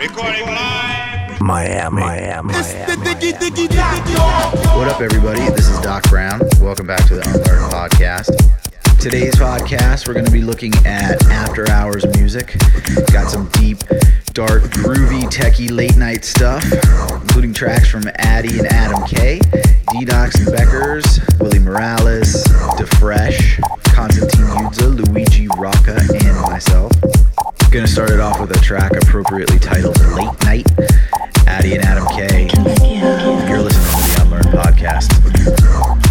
Recording live. Miami, Miami, Miami. What up, everybody? This is Doc Brown. Welcome back to the Unlearn Podcast. Today's podcast, we're going to be looking at after hours music. Got some deep, dark, groovy, techie late night stuff, including tracks from Addy and Adam K, D-Nox and Beckers, Willie Morales, DeFresh, Konstantin Yoodza, Luigi Rocca, and myself. Gonna start it off with a track appropriately titled Late Night, Addy and Adam K. You're listening to the Unlearn Podcast.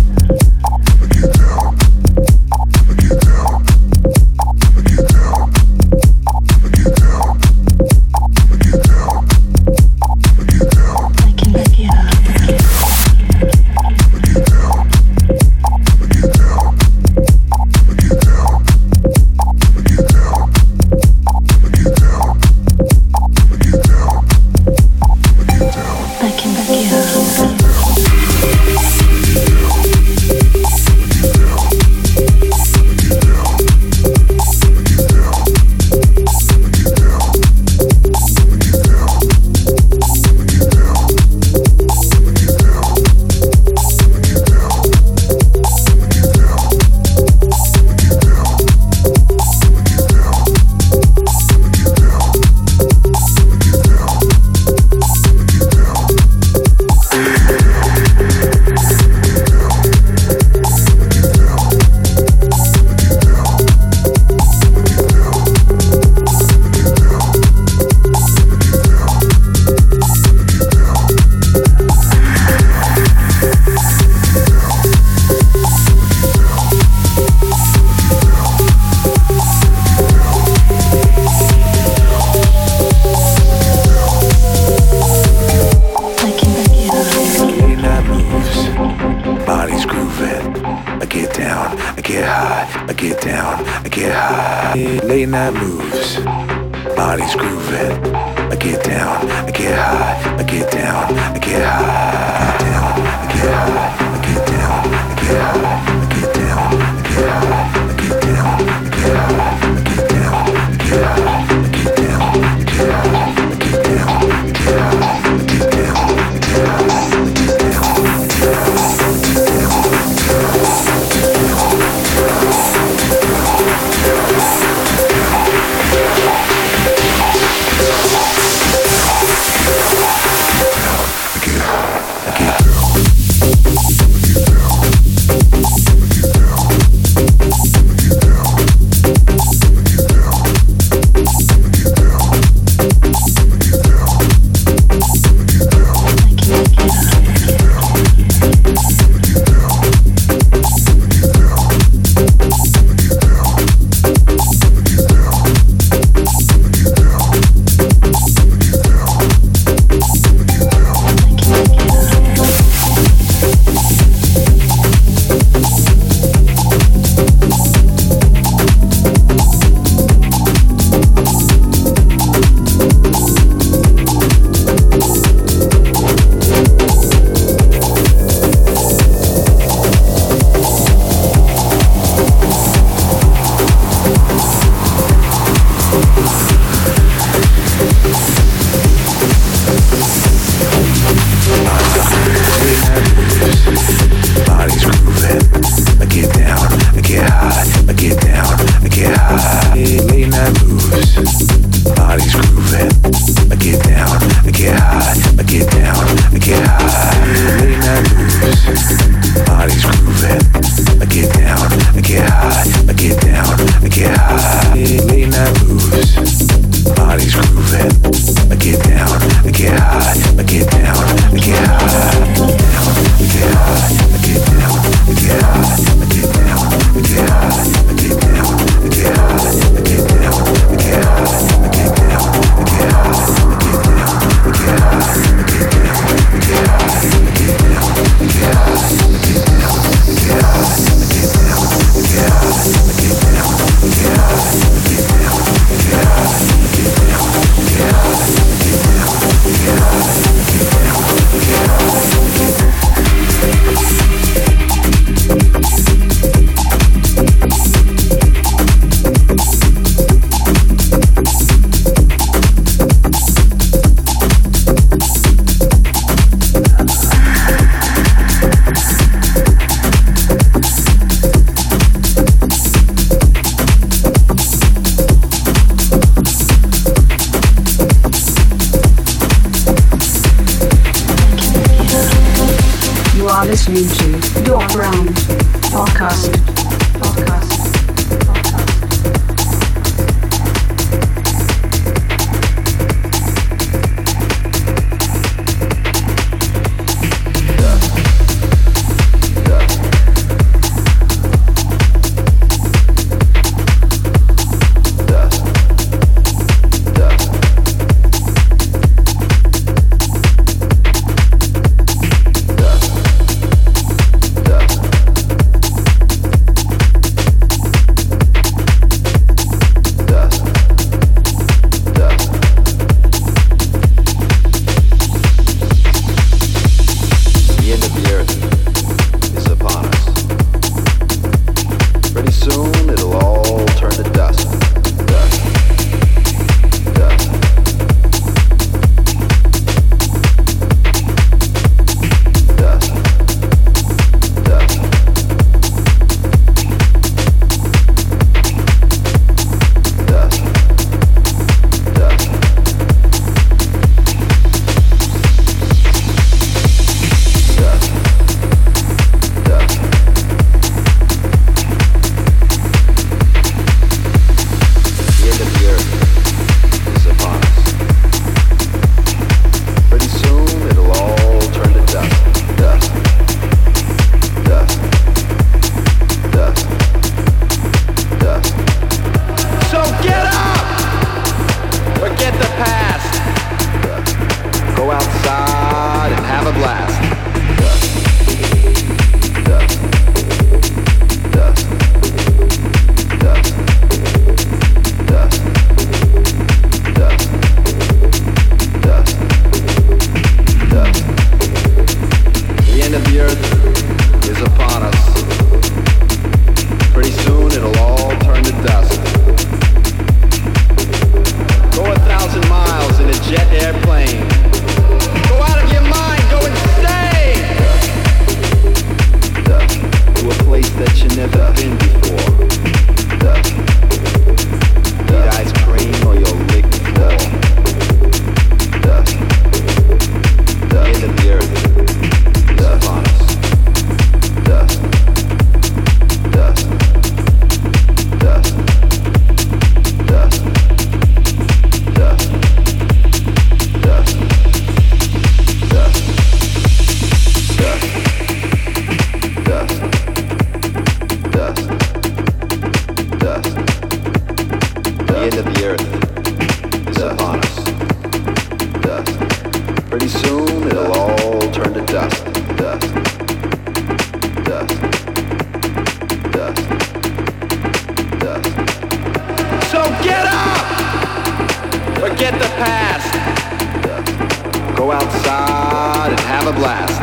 Go outside and have a blast.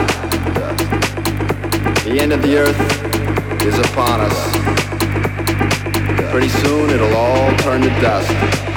The end of the earth is upon us. Pretty soon it'll all turn to dust.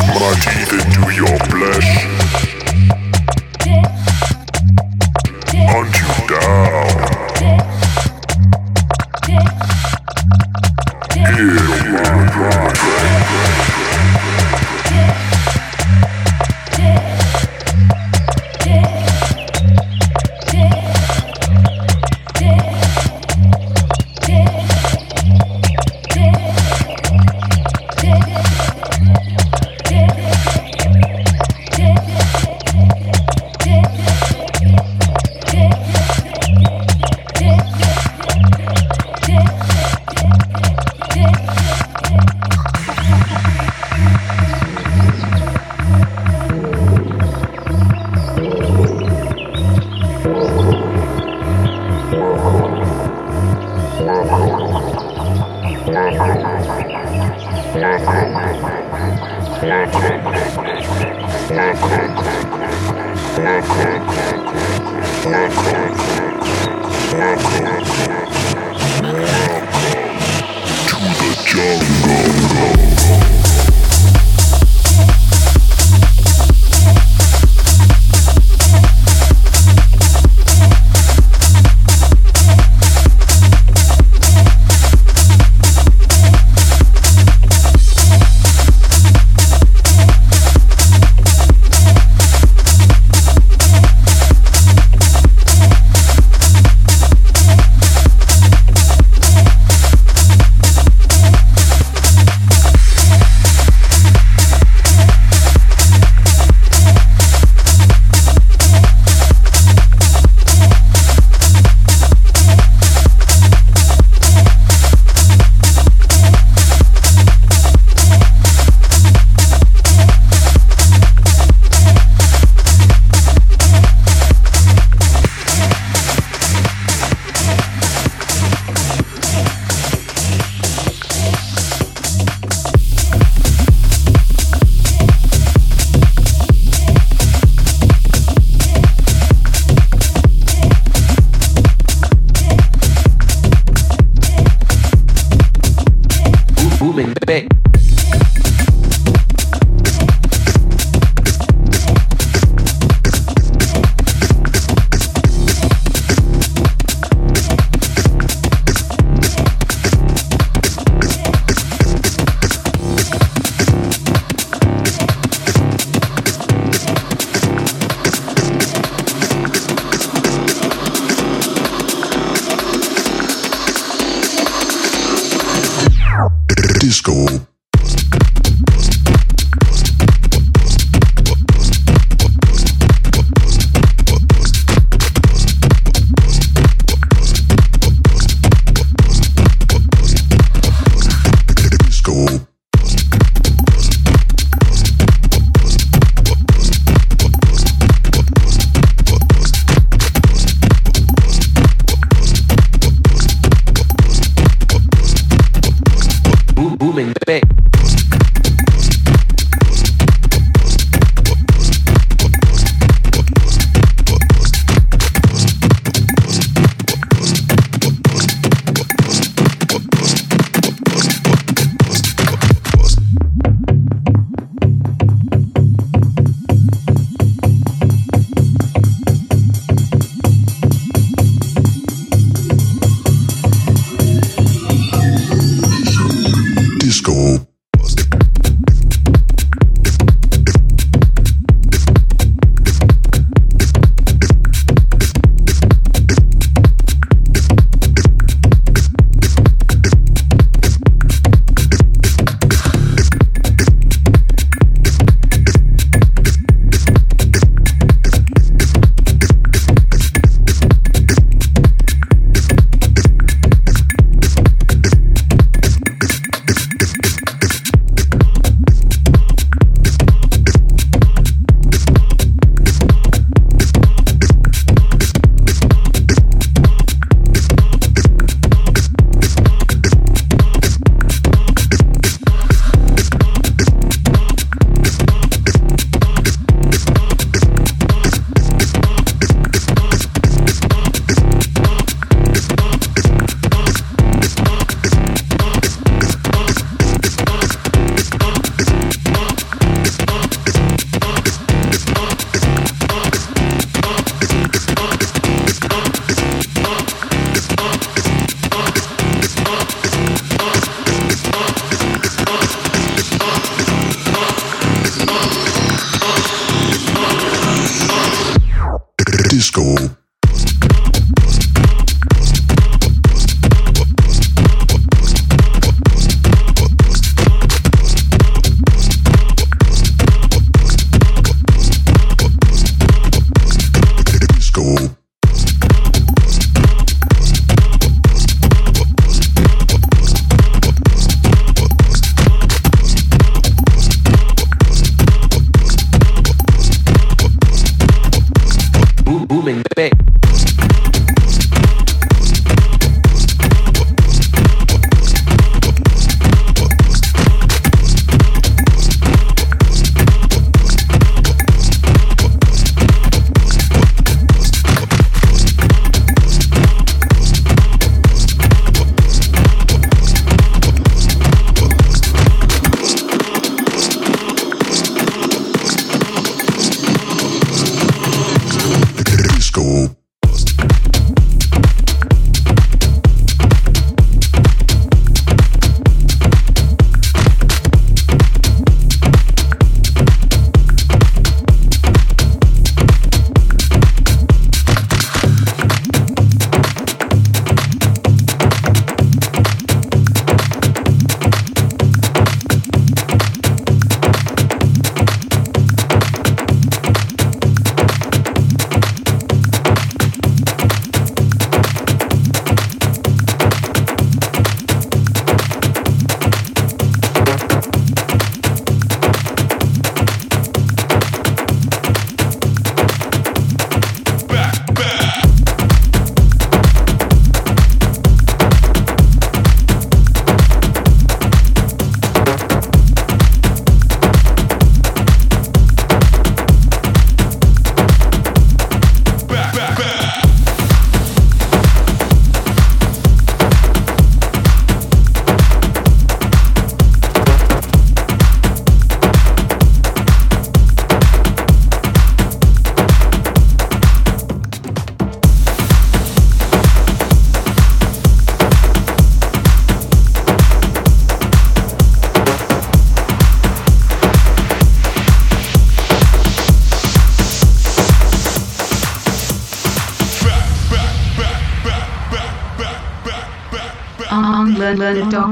Sink my New into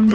at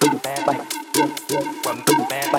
bad like, one bad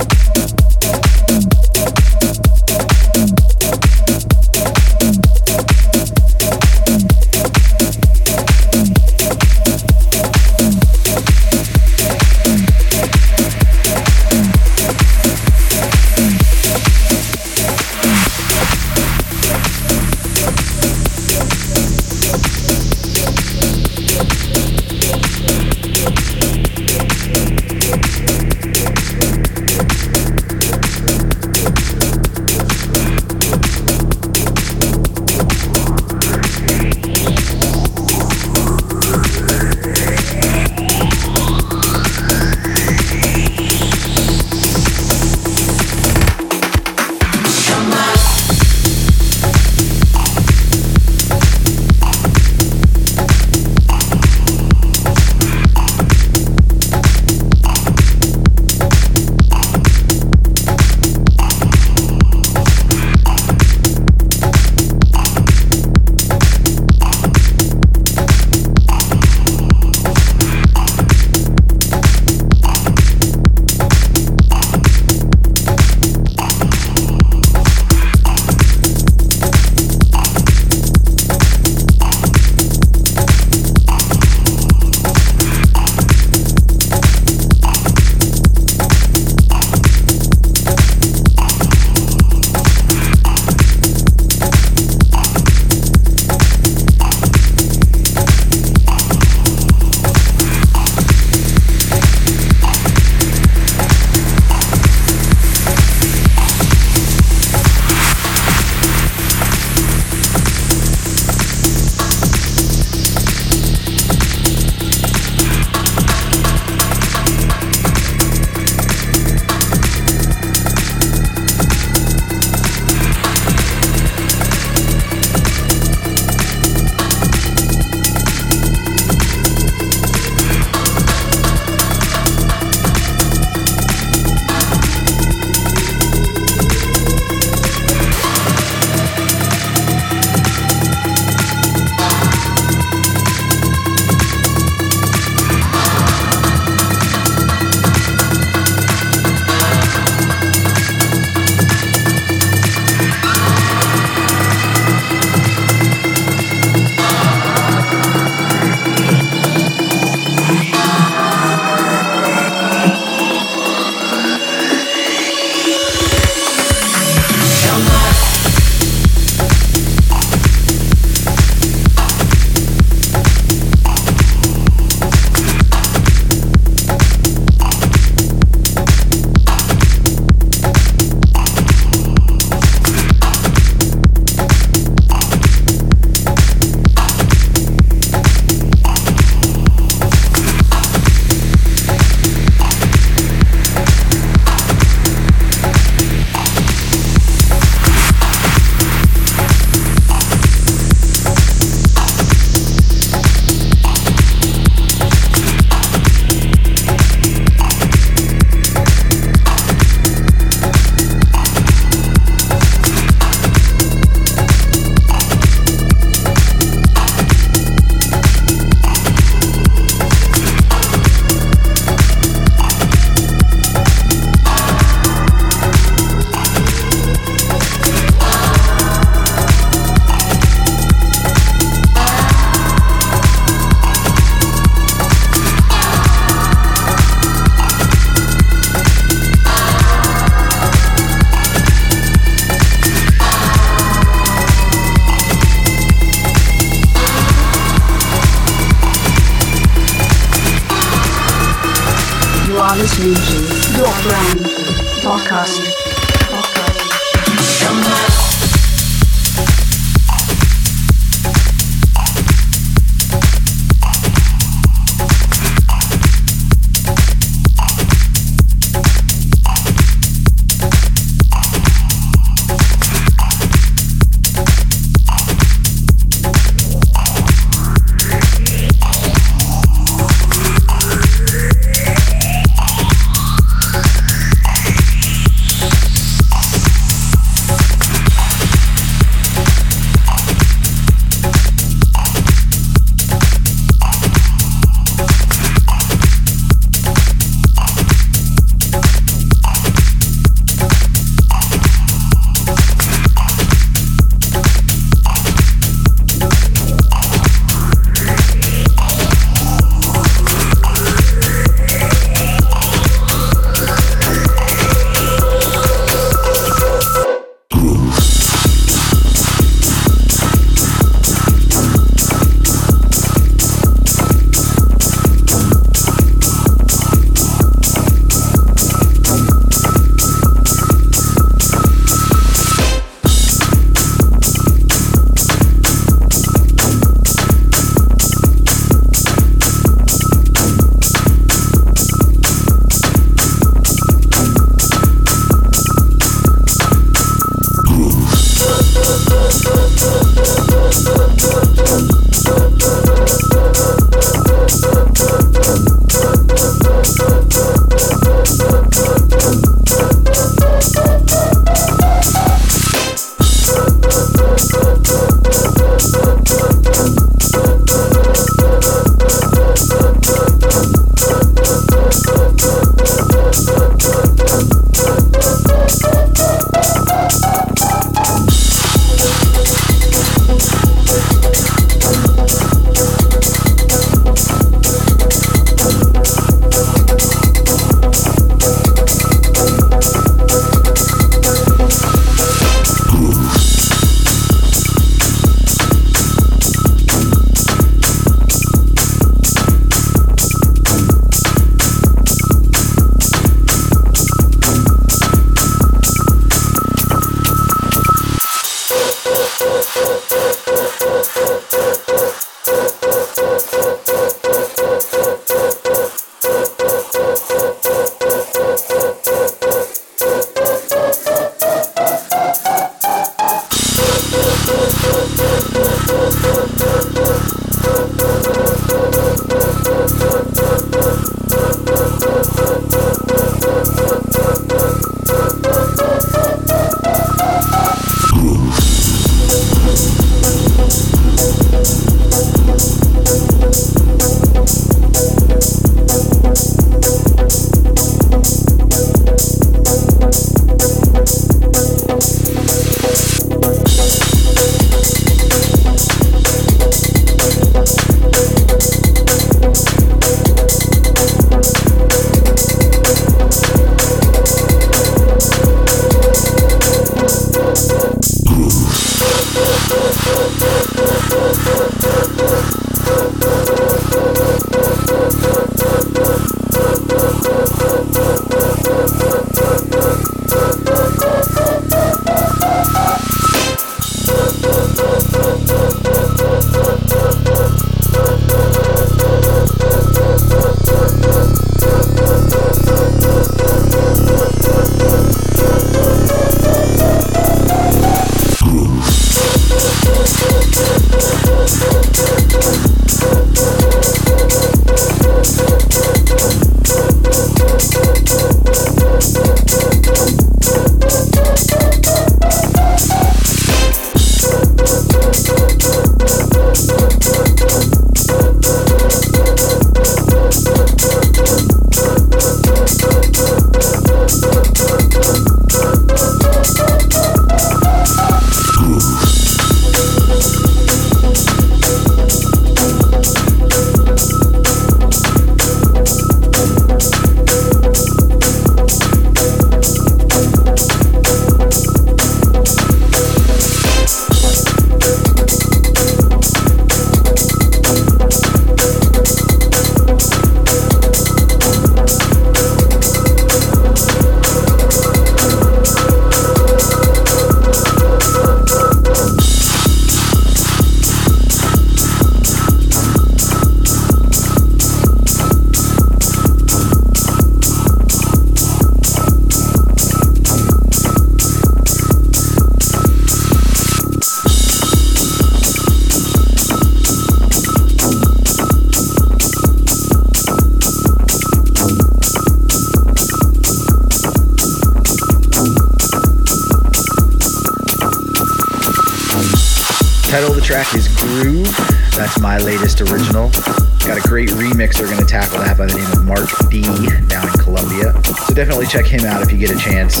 definitely check him out if you get a chance.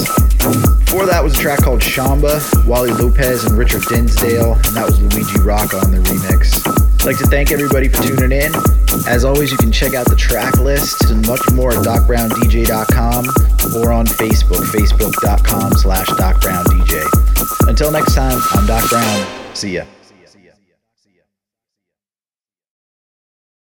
Before that was a track called Shamba, Wally Lopez and Richard Dinsdale, and that was Luigi Rocca on the remix. I'd like to thank everybody for tuning in. As always, you can check out the track list and much more at docbrowndj.com or on Facebook, facebook.com slash docbrowndj. Until next time, I'm Doc Brown. See ya.